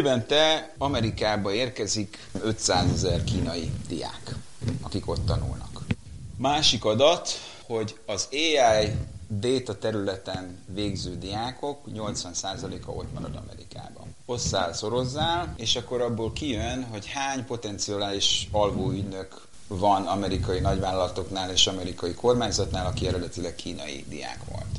Évente Amerikába érkezik 500 ezer kínai diák, akik ott tanulnak. Másik adat, hogy az AI data területen végző diákok 80%-a ott marad Amerikában. Hosszál, szorozzál, és akkor abból kijön, hogy hány potenciális alvóügynök van amerikai nagyvállalatoknál és amerikai kormányzatnál, aki eredetileg kínai diák volt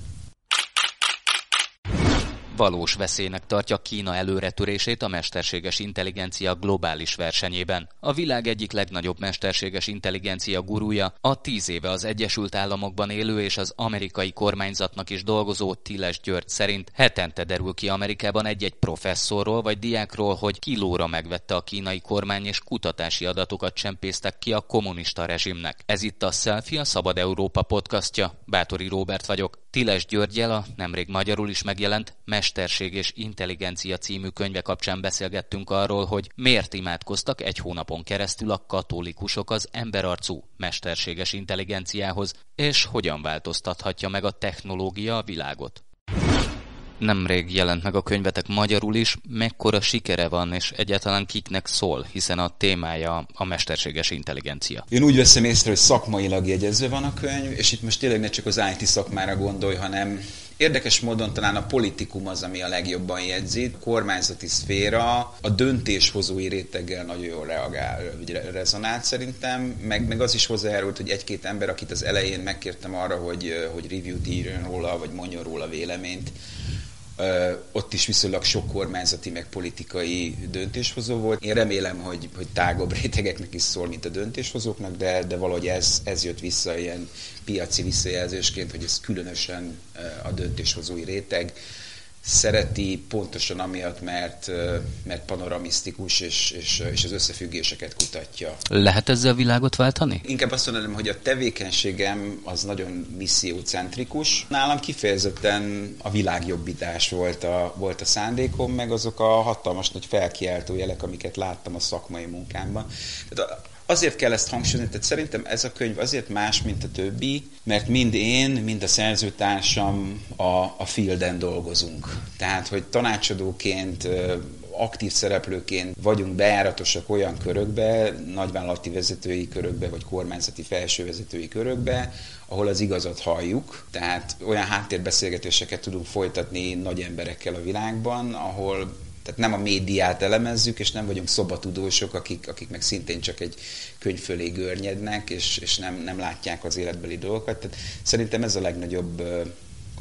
valós veszélynek tartja Kína előretörését a mesterséges intelligencia globális versenyében. A világ egyik legnagyobb mesterséges intelligencia gurúja, a tíz éve az Egyesült Államokban élő és az amerikai kormányzatnak is dolgozó Tiles György szerint hetente derül ki Amerikában egy-egy professzorról vagy diákról, hogy kilóra megvette a kínai kormány és kutatási adatokat csempésztek ki a kommunista rezsimnek. Ez itt a Selfie, a Szabad Európa podcastja. Bátori Róbert vagyok. Tiles Györgyel a nemrég magyarul is megjelent Mesterség és Intelligencia című könyve kapcsán beszélgettünk arról, hogy miért imádkoztak egy hónapon keresztül a katolikusok az emberarcú mesterséges intelligenciához, és hogyan változtathatja meg a technológia a világot. Nemrég jelent meg a könyvetek magyarul is, mekkora sikere van, és egyáltalán kiknek szól, hiszen a témája a mesterséges intelligencia. Én úgy veszem észre, hogy szakmailag jegyezve van a könyv, és itt most tényleg ne csak az IT szakmára gondolj, hanem Érdekes módon talán a politikum az, ami a legjobban jegyzi. A kormányzati szféra a döntéshozói réteggel nagyon jól reagál, vagy rezonált szerintem, meg, meg az is hozzájárult, hogy egy-két ember, akit az elején megkértem arra, hogy, hogy review-t írjon róla, vagy mondjon róla véleményt, ott is viszonylag sok kormányzati meg politikai döntéshozó volt. Én remélem, hogy, hogy tágabb rétegeknek is szól, mint a döntéshozóknak, de, de valahogy ez, ez jött vissza ilyen piaci visszajelzésként, hogy ez különösen a döntéshozói réteg szereti pontosan amiatt, mert, mert panoramisztikus és, és, és az összefüggéseket kutatja. Lehet ezzel a világot váltani? Inkább azt mondanám, hogy a tevékenységem az nagyon missziócentrikus. Nálam kifejezetten a világjobbítás volt a, volt a szándékom, meg azok a hatalmas nagy felkiáltó jelek, amiket láttam a szakmai munkámban. Tehát Azért kell ezt hangsúlyozni, tehát szerintem ez a könyv azért más, mint a többi, mert mind én, mind a szerzőtársam a, a fielden dolgozunk. Tehát, hogy tanácsadóként aktív szereplőként vagyunk bejáratosak olyan körökbe, nagyvállalati vezetői körökbe, vagy kormányzati felsővezetői körökbe, ahol az igazat halljuk, tehát olyan háttérbeszélgetéseket tudunk folytatni nagy emberekkel a világban, ahol tehát nem a médiát elemezzük, és nem vagyunk szobatudósok, akik, akik meg szintén csak egy könyv fölé görnyednek, és, és nem, nem látják az életbeli dolgokat. Tehát szerintem ez a legnagyobb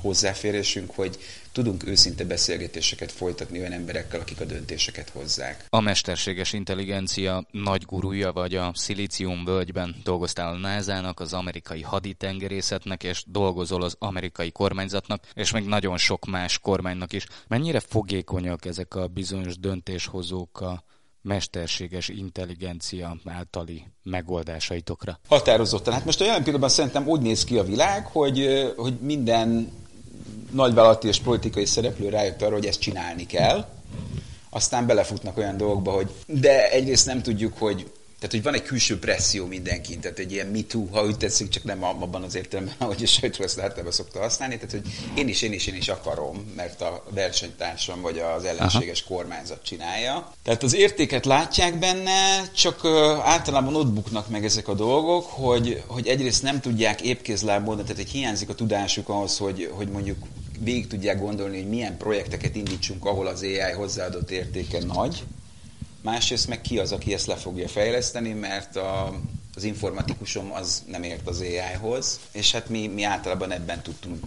hozzáférésünk, hogy tudunk őszinte beszélgetéseket folytatni olyan emberekkel, akik a döntéseket hozzák. A mesterséges intelligencia nagy gurúja vagy a Szilícium völgyben dolgoztál a NASA-nak, az amerikai haditengerészetnek, és dolgozol az amerikai kormányzatnak, és még nagyon sok más kormánynak is. Mennyire fogékonyak ezek a bizonyos döntéshozók a mesterséges intelligencia általi megoldásaitokra? Határozottan. Hát most a jelen pillanatban szerintem úgy néz ki a világ, hogy, hogy minden nagyvállalati és politikai szereplő rájött arra, hogy ezt csinálni kell, aztán belefutnak olyan dolgokba, hogy de egyrészt nem tudjuk, hogy tehát, hogy van egy külső presszió mindenkin, tehát egy ilyen me too, ha úgy tetszik, csak nem abban az értelemben, hogy a sajtó ezt általában szokta használni, tehát, hogy én is, én is, én is akarom, mert a versenytársam vagy az ellenséges Aha. kormányzat csinálja. Tehát az értéket látják benne, csak általában ott buknak meg ezek a dolgok, hogy, hogy egyrészt nem tudják épkézlábból, tehát egy hiányzik a tudásuk ahhoz, hogy, hogy mondjuk végig tudják gondolni, hogy milyen projekteket indítsunk, ahol az AI hozzáadott értéke nagy, másrészt meg ki az, aki ezt le fogja fejleszteni, mert a, az informatikusom az nem ért az AI-hoz, és hát mi, mi általában ebben tudtunk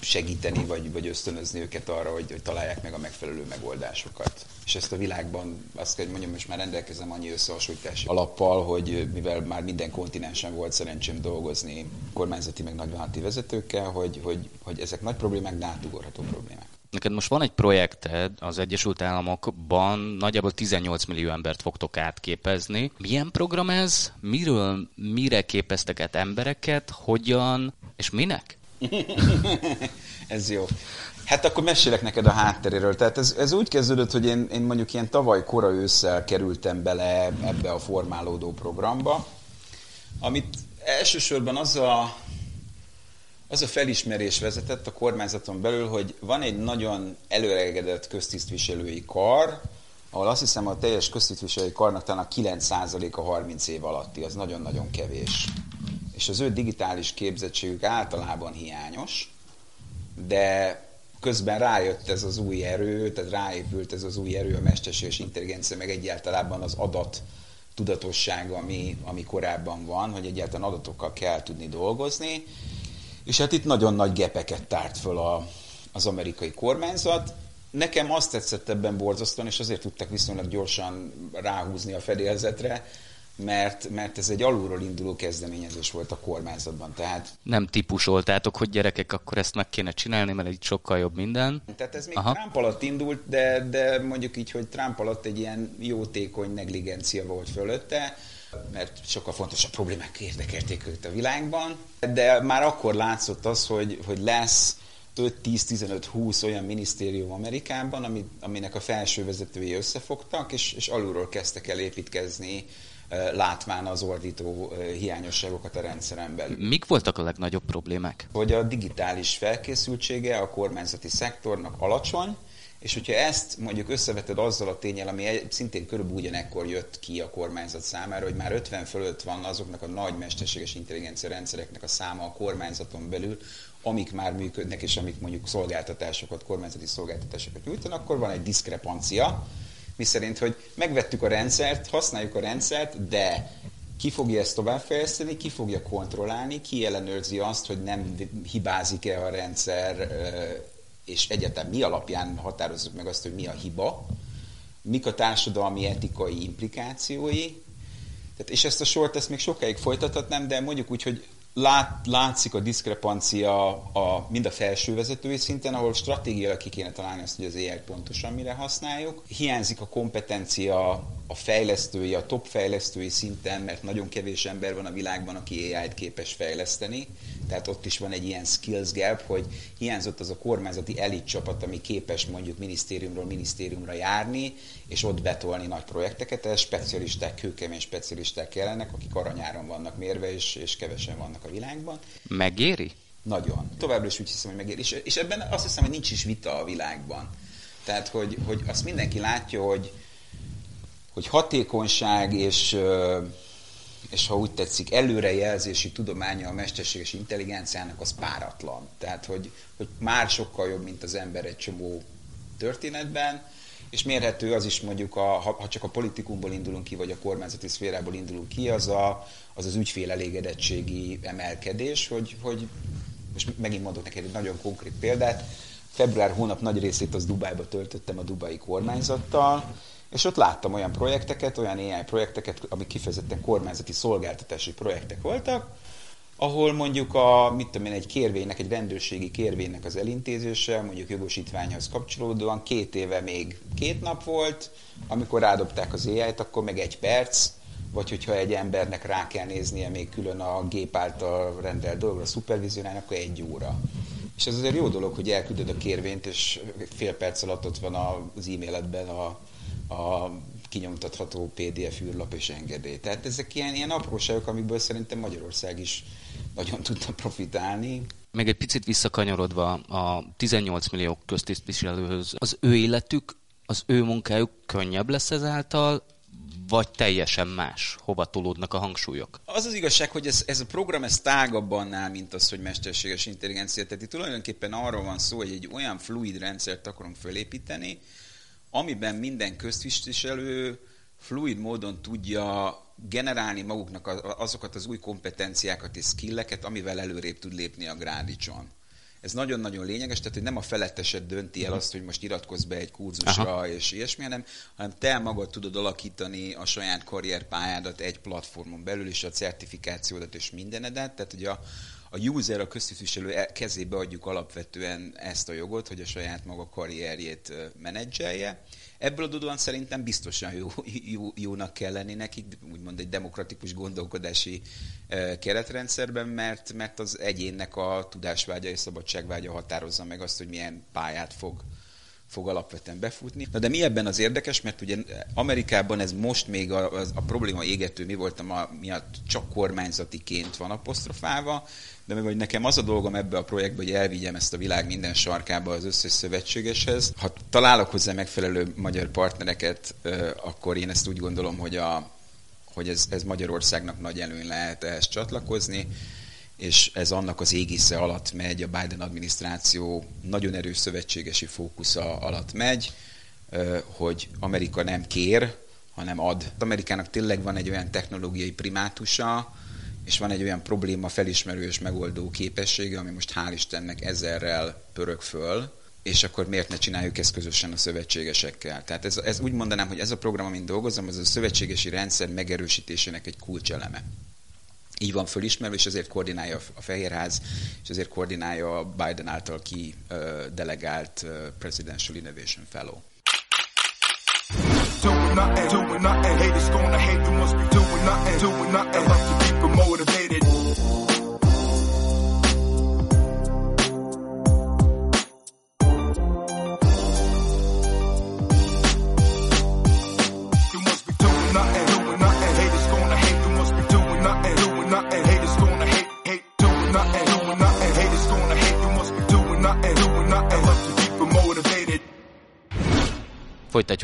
segíteni, vagy, vagy ösztönözni őket arra, hogy, hogy találják meg a megfelelő megoldásokat. És ezt a világban, azt kell, hogy mondjam, most már rendelkezem annyi összehasonlítási alappal, hogy mivel már minden kontinensen volt szerencsém dolgozni kormányzati meg nagyvállalati vezetőkkel, hogy, hogy, hogy ezek nagy problémák, de átugorható problémák. Neked most van egy projekted az Egyesült Államokban, nagyjából 18 millió embert fogtok átképezni. Milyen program ez? Miről, mire képeztek át embereket? Hogyan? És minek? ez jó. Hát akkor mesélek neked a hátteréről. Tehát ez, ez úgy kezdődött, hogy én, én mondjuk ilyen tavaly kora ősszel kerültem bele ebbe a formálódó programba, amit elsősorban az a az a felismerés vezetett a kormányzaton belül, hogy van egy nagyon előregedett köztisztviselői kar, ahol azt hiszem a teljes köztisztviselői karnak talán a 9%-a 30 év alatti, az nagyon-nagyon kevés. És az ő digitális képzettségük általában hiányos, de közben rájött ez az új erő, tehát ráépült ez az új erő, a mesterséges intelligencia, meg egyáltalán az adat tudatosság, ami, ami korábban van, hogy egyáltalán adatokkal kell tudni dolgozni. És hát itt nagyon nagy gepeket tárt föl a, az amerikai kormányzat. Nekem azt tetszett ebben borzasztóan, és azért tudtak viszonylag gyorsan ráhúzni a fedélzetre, mert, mert ez egy alulról induló kezdeményezés volt a kormányzatban. Tehát... Nem típusoltátok, hogy gyerekek, akkor ezt meg kéne csinálni, mert egy sokkal jobb minden. Tehát ez még Aha. Trump alatt indult, de, de mondjuk így, hogy Trump alatt egy ilyen jótékony negligencia volt fölötte, mert sokkal fontosabb problémák érdekelték őt a világban. De már akkor látszott az, hogy, hogy lesz 5-10-15-20 olyan minisztérium Amerikában, aminek a felső vezetői összefogtak, és, és alulról kezdtek el építkezni látván az ordító hiányosságokat a rendszeren belül. Mik voltak a legnagyobb problémák? Hogy a digitális felkészültsége a kormányzati szektornak alacsony, és hogyha ezt mondjuk összeveted azzal a tényel, ami szintén körülbelül ugyanekkor jött ki a kormányzat számára, hogy már 50 fölött van azoknak a nagy mesterséges intelligencia rendszereknek a száma a kormányzaton belül, amik már működnek, és amik mondjuk szolgáltatásokat, kormányzati szolgáltatásokat nyújtanak, akkor van egy diszkrepancia, miszerint, hogy megvettük a rendszert, használjuk a rendszert, de ki fogja ezt továbbfejleszteni, ki fogja kontrollálni, ki ellenőrzi azt, hogy nem hibázik-e a rendszer, és egyáltalán mi alapján határozzuk meg azt, hogy mi a hiba, mik a társadalmi etikai implikációi, tehát, és ezt a sort ezt még sokáig folytathatnám, de mondjuk úgy, hogy lát, látszik a diszkrepancia a, mind a felső vezetői szinten, ahol stratégiailag ki kéne találni azt, hogy az AI pontosan mire használjuk. Hiányzik a kompetencia a fejlesztői, a top fejlesztői szinten, mert nagyon kevés ember van a világban, aki AI-t képes fejleszteni. Tehát ott is van egy ilyen skills gap, hogy hiányzott az a kormányzati elit csapat, ami képes mondjuk minisztériumról minisztériumra járni, és ott betolni nagy projekteket. Ez specialisták, kőkemény specialisták kellenek, akik aranyáron vannak mérve, és, és kevesen vannak a világban. Megéri? Nagyon. Továbbra is úgy hiszem, hogy megéri. És, és ebben azt hiszem, hogy nincs is vita a világban. Tehát, hogy, hogy azt mindenki látja, hogy, hogy hatékonyság és, és ha úgy tetszik, előrejelzési tudománya a mesterséges intelligenciának az páratlan. Tehát, hogy, hogy már sokkal jobb, mint az ember egy csomó történetben, és mérhető az is mondjuk, a, ha, csak a politikumból indulunk ki, vagy a kormányzati szférából indulunk ki, az a, az, az ügyfél elégedettségi emelkedés, hogy, hogy most megint mondok neked egy nagyon konkrét példát, február hónap nagy részét az Dubájba töltöttem a dubai kormányzattal, és ott láttam olyan projekteket, olyan AI projekteket, amik kifejezetten kormányzati szolgáltatási projektek voltak, ahol mondjuk a, mit tudom én, egy kérvénynek, egy rendőrségi kérvénynek az elintézése, mondjuk jogosítványhoz kapcsolódóan két éve még két nap volt, amikor rádobták az AI-t, akkor meg egy perc, vagy hogyha egy embernek rá kell néznie még külön a gép által rendelt dologra, a szupervizionálni, akkor egy óra. És ez azért jó dolog, hogy elküldöd a kérvényt, és fél perc alatt ott van az e-mailedben a, a kinyomtatható PDF űrlap és engedély. Tehát ezek ilyen, ilyen apróságok, amikből szerintem Magyarország is nagyon tudna profitálni. Még egy picit visszakanyarodva a 18 millió köztisztviselőhöz, az ő életük, az ő munkájuk könnyebb lesz ezáltal, vagy teljesen más? Hova tolódnak a hangsúlyok? Az az igazság, hogy ez, ez a program ez tágabb annál, mint az, hogy mesterséges intelligencia. Tehát itt tulajdonképpen arról van szó, hogy egy olyan fluid rendszert akarunk felépíteni, amiben minden köztisztviselő fluid módon tudja generálni maguknak azokat az új kompetenciákat és skilleket, amivel előrébb tud lépni a grádicson. Ez nagyon-nagyon lényeges, tehát hogy nem a feletteset dönti el azt, hogy most iratkozz be egy kurzusra Aha. és ilyesmi, hanem, hanem te magad tudod alakítani a saját karrierpályádat egy platformon belül, és a certifikációdat és mindenedet. Tehát hogy a, a user, a köztisztviselő e- kezébe adjuk alapvetően ezt a jogot, hogy a saját maga karrierjét menedzselje. Ebből adódóan szerintem biztosan jó, jó, jónak kell lenni nekik, úgymond egy demokratikus gondolkodási keretrendszerben, mert, mert az egyénnek a tudásvágya és szabadságvágya határozza meg azt, hogy milyen pályát fog fog alapvetően befutni. Na de mi ebben az érdekes, mert ugye Amerikában ez most még a, a, a probléma égető mi voltam, a, miatt csak kormányzatiként van apostrofálva, de meg hogy nekem az a dolgom ebbe a projektbe, hogy elvigyem ezt a világ minden sarkába az összes szövetségeshez. Ha találok hozzá megfelelő magyar partnereket, akkor én ezt úgy gondolom, hogy, a, hogy ez, ez Magyarországnak nagy előny lehet ehhez csatlakozni és ez annak az égisze alatt megy, a Biden adminisztráció nagyon erős szövetségesi fókusza alatt megy, hogy Amerika nem kér, hanem ad. Amerikának tényleg van egy olyan technológiai primátusa, és van egy olyan probléma felismerő és megoldó képessége, ami most hál' Istennek ezerrel pörög föl, és akkor miért ne csináljuk ezt közösen a szövetségesekkel? Tehát ez, ez úgy mondanám, hogy ez a program, amin dolgozom, ez a szövetségesi rendszer megerősítésének egy kulcseleme így van fölismerve, és ezért koordinálja a Fehérház, és ezért koordinálja a Biden által ki delegált Presidential Innovation Fellow. Doing nothing, doing nothing, haters gonna hate, you must be doing nothing, doing nothing, love to keep them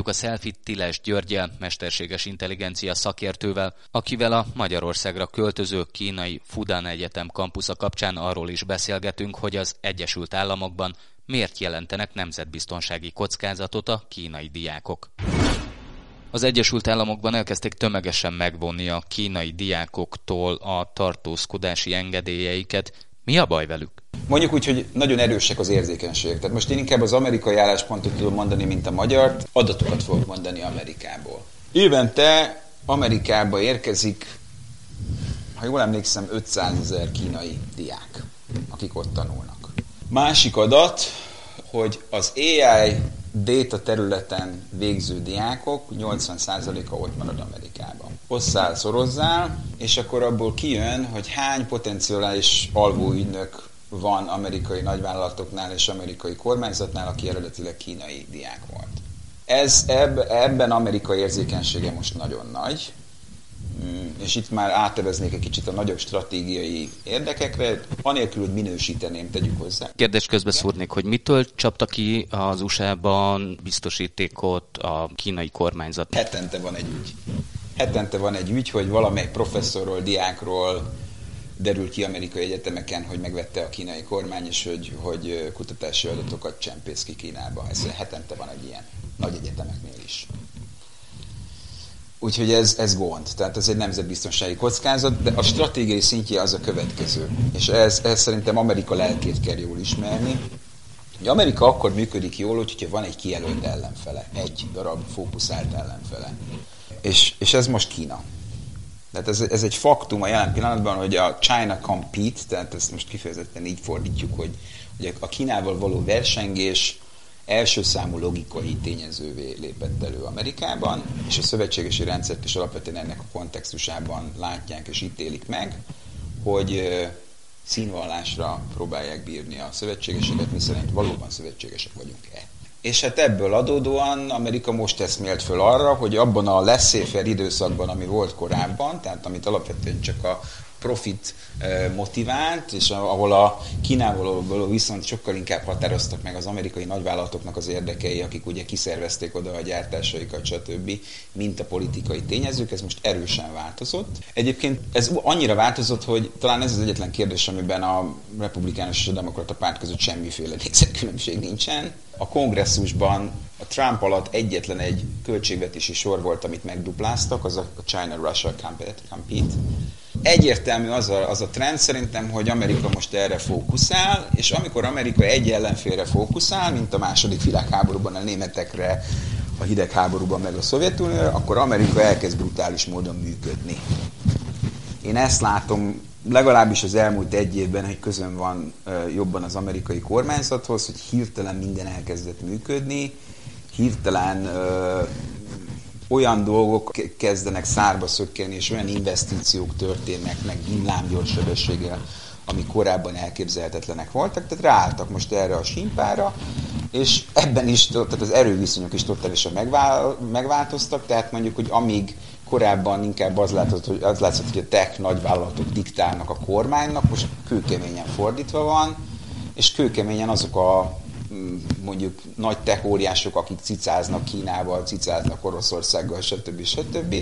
Folytatjuk a selfit Tiles Györgyel, mesterséges intelligencia szakértővel, akivel a Magyarországra költöző kínai Fudan Egyetem kampusza kapcsán arról is beszélgetünk, hogy az Egyesült Államokban miért jelentenek nemzetbiztonsági kockázatot a kínai diákok. Az Egyesült Államokban elkezdték tömegesen megvonni a kínai diákoktól a tartózkodási engedélyeiket. Mi a baj velük? Mondjuk úgy, hogy nagyon erősek az érzékenységek. Tehát most én inkább az amerikai álláspontot tudom mondani, mint a magyar. Adatokat fogok mondani Amerikából. Évente Amerikába érkezik, ha jól emlékszem, 500 ezer kínai diák, akik ott tanulnak. Másik adat, hogy az AI data területen végző diákok 80%-a ott marad Amerikában. Osszál, szorozzál, és akkor abból kijön, hogy hány potenciális alvóügynök van amerikai nagyvállalatoknál és amerikai kormányzatnál, aki eredetileg kínai diák volt. Ez, eb, ebben Amerika érzékenysége most nagyon nagy, mm, és itt már áteveznék egy kicsit a nagyobb stratégiai érdekekre, anélkül, hogy minősíteném, tegyük hozzá. Kérdés közben szúrnék, hogy mitől csapta ki az USA-ban biztosítékot a kínai kormányzat? Hetente van egy ügy. Hetente van egy ügy, hogy valamely professzorról, diákról, derül ki amerikai egyetemeken, hogy megvette a kínai kormány, és hogy, hogy kutatási adatokat csempész ki Kínába. Ez hetente van egy ilyen, nagy egyetemeknél is. Úgyhogy ez, ez gond, tehát ez egy nemzetbiztonsági kockázat, de a stratégiai szintje az a következő. És ez, ez szerintem Amerika lelkét kell jól ismerni. Hogy Amerika akkor működik jól, hogyha van egy kijelölt ellenfele, egy darab fókuszált ellenfele. És, és ez most Kína. Tehát ez, ez egy faktum a jelen pillanatban, hogy a China compete, tehát ezt most kifejezetten így fordítjuk, hogy, hogy a Kínával való versengés első számú logikai tényezővé lépett elő Amerikában, és a szövetségesi rendszert is alapvetően ennek a kontextusában látják és ítélik meg, hogy színvallásra próbálják bírni a szövetségeseket, miszerint valóban szövetségesek vagyunk-e. És hát ebből adódóan Amerika most eszmélt föl arra, hogy abban a leszéfer időszakban, ami volt korábban, tehát amit alapvetően csak a profit motivált, és ahol a való viszont sokkal inkább határoztak meg az amerikai nagyvállalatoknak az érdekei, akik ugye kiszervezték oda a gyártásaikat, stb., mint a politikai tényezők, ez most erősen változott. Egyébként ez annyira változott, hogy talán ez az egyetlen kérdés, amiben a republikánus és a demokrata párt között semmiféle nézetkülönbség nincsen. A kongresszusban a Trump alatt egyetlen egy költségvetési sor volt, amit megdupláztak, az a China-Russia Compete, egyértelmű az a, az a trend szerintem, hogy Amerika most erre fókuszál, és amikor Amerika egy ellenfélre fókuszál, mint a második világháborúban a németekre, a hidegháborúban meg a Szovjetunióra, akkor Amerika elkezd brutális módon működni. Én ezt látom legalábbis az elmúlt egy évben, hogy közön van jobban az amerikai kormányzathoz, hogy hirtelen minden elkezdett működni, hirtelen olyan dolgok kezdenek szárba szökkenni, és olyan investíciók történnek meg villámgyors sebességgel, ami korábban elképzelhetetlenek voltak, tehát ráálltak most erre a simpára, és ebben is, tehát az erőviszonyok is totálisan megváltoztak, tehát mondjuk, hogy amíg korábban inkább az látszott, hogy, az látszott, hogy a tech nagyvállalatok diktálnak a kormánynak, most kőkeményen fordítva van, és kőkeményen azok a mondjuk nagy techóriások, akik cicáznak Kínával, cicáznak Oroszországgal, stb. stb.,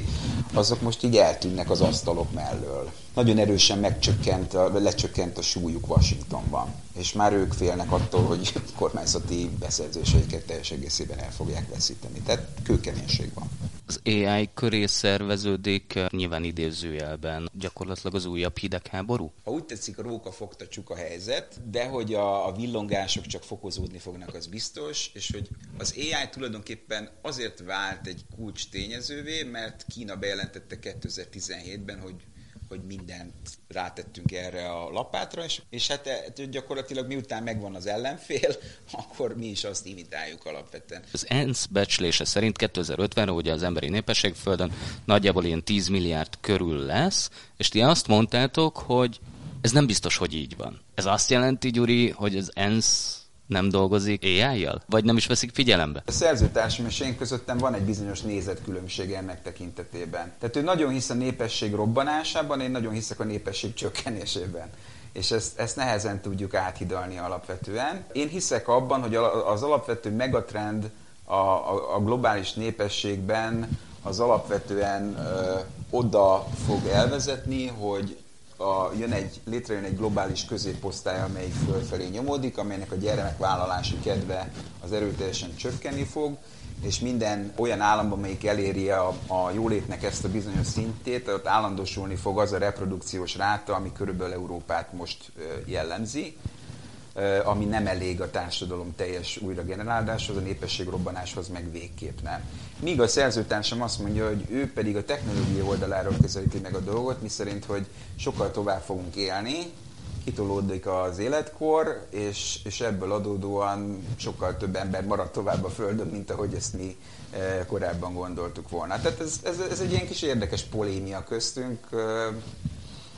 azok most így eltűnnek az asztalok mellől. Nagyon erősen megcsökkent, lecsökkent a súlyuk Washingtonban, és már ők félnek attól, hogy kormányzati beszerzéseiket teljes egészében el fogják veszíteni. Tehát kőkeménység van. Az AI köré szerveződik, nyilván idézőjelben, gyakorlatilag az újabb hidegháború? Ha úgy tetszik, róka fogta a helyzet, de hogy a, a villongások csak fokozódni fognak, az biztos, és hogy az AI tulajdonképpen azért vált egy kulcs tényezővé, mert Kína bejelentette 2017-ben, hogy hogy mindent rátettünk erre a lapátra, és, és hát, hát gyakorlatilag miután megvan az ellenfél, akkor mi is azt imitáljuk alapvetően. Az ENSZ becslése szerint 2050-re ugye az emberi népesség Földön nagyjából ilyen 10 milliárd körül lesz, és ti azt mondtátok, hogy ez nem biztos, hogy így van. Ez azt jelenti, Gyuri, hogy az ENSZ nem dolgozik AI-jal? Vagy nem is veszik figyelembe? A szerzőtársam és én közöttem van egy bizonyos nézetkülönbség ennek tekintetében. Tehát ő nagyon hisz a népesség robbanásában, én nagyon hiszek a népesség csökkenésében és ezt, ezt nehezen tudjuk áthidalni alapvetően. Én hiszek abban, hogy az alapvető megatrend a, a, a globális népességben az alapvetően ö, oda fog elvezetni, hogy a, jön egy, létrejön egy globális középosztály, amelyik fölfelé nyomódik, amelynek a gyermekvállalási kedve az erőteljesen csökkenni fog, és minden olyan államban, amelyik eléri a, a jólétnek ezt a bizonyos szintét, ott állandósulni fog az a reprodukciós ráta, ami körülbelül Európát most jellemzi ami nem elég a társadalom teljes újrageneráláshoz, a népességrobbanáshoz meg végképp nem. Míg a szerzőtársam azt mondja, hogy ő pedig a technológia oldaláról közelíti meg a dolgot, miszerint, hogy sokkal tovább fogunk élni, kitolódik az életkor, és, és ebből adódóan sokkal több ember marad tovább a Földön, mint ahogy ezt mi korábban gondoltuk volna. Tehát ez, ez, ez egy ilyen kis érdekes polémia köztünk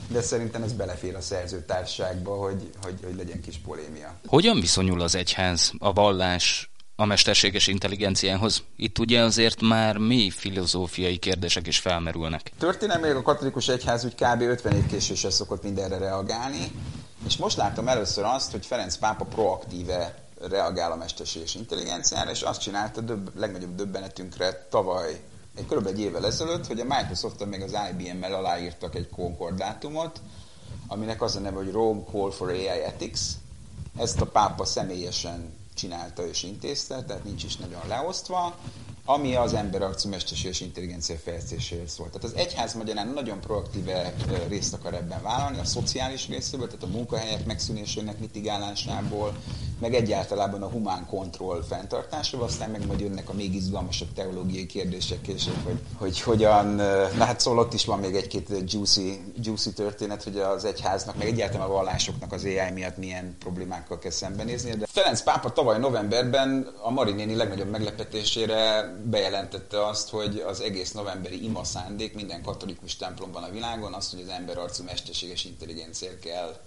de szerintem ez belefér a szerzőtárságba, hogy, hogy, hogy legyen kis polémia. Hogyan viszonyul az egyház, a vallás a mesterséges intelligenciához? Itt ugye azért már mély filozófiai kérdések is felmerülnek. Történelmileg a katolikus egyház úgy kb. 50 év késéssel szokott mindenre reagálni, és most láttam először azt, hogy Ferenc pápa proaktíve reagál a mesterséges intelligenciára, és azt csinálta döbb, legnagyobb döbbenetünkre tavaly egy kb. egy évvel ezelőtt, hogy a microsoft meg az IBM-mel aláírtak egy konkordátumot, aminek az a neve, hogy Rome Call for AI Ethics. Ezt a pápa személyesen csinálta és intézte, tehát nincs is nagyon leosztva, ami az arcú mesterséges intelligencia fejlesztéséről szól. Tehát az egyház magyarán nagyon proaktíve részt akar ebben vállalni, a szociális részéből, tehát a munkahelyek megszűnésének mitigálásából, meg egyáltalában a humán kontroll fenntartása, aztán meg majd jönnek a még izgalmasabb teológiai kérdések, és hogy, hogy hogyan, na hát szóval ott is van még egy-két juicy, juicy történet, hogy az egyháznak, meg egyáltalán a vallásoknak az AI miatt milyen problémákkal kell szembenézni. De Ferenc pápa tavaly novemberben a Marinéni legnagyobb meglepetésére bejelentette azt, hogy az egész novemberi ima szándék minden katolikus templomban a világon az, hogy az ember arcú mesterséges intelligenciát kell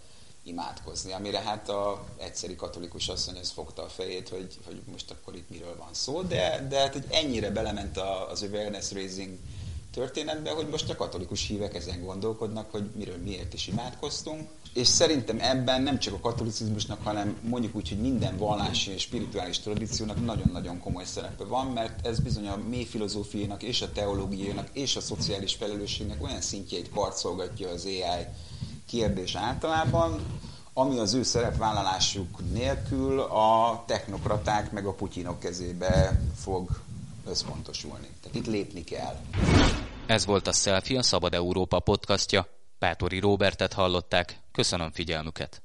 imádkozni, amire hát a egyszeri katolikus asszony ez fogta a fejét, hogy, hogy most akkor itt miről van szó, de, de hát hogy ennyire belement a, az awareness raising történetbe, hogy most a katolikus hívek ezen gondolkodnak, hogy miről miért is imádkoztunk. És szerintem ebben nem csak a katolicizmusnak, hanem mondjuk úgy, hogy minden vallási és spirituális tradíciónak nagyon-nagyon komoly szerepe van, mert ez bizony a mély filozófiának és a teológiának és a szociális felelősségnek olyan szintjeit karcolgatja az AI kérdés általában, ami az ő szerepvállalásuk nélkül a technokraták meg a putyinok kezébe fog összpontosulni. Tehát itt lépni kell. Ez volt a Selfie, a Szabad Európa podcastja. Pátori Robertet hallották. Köszönöm figyelmüket.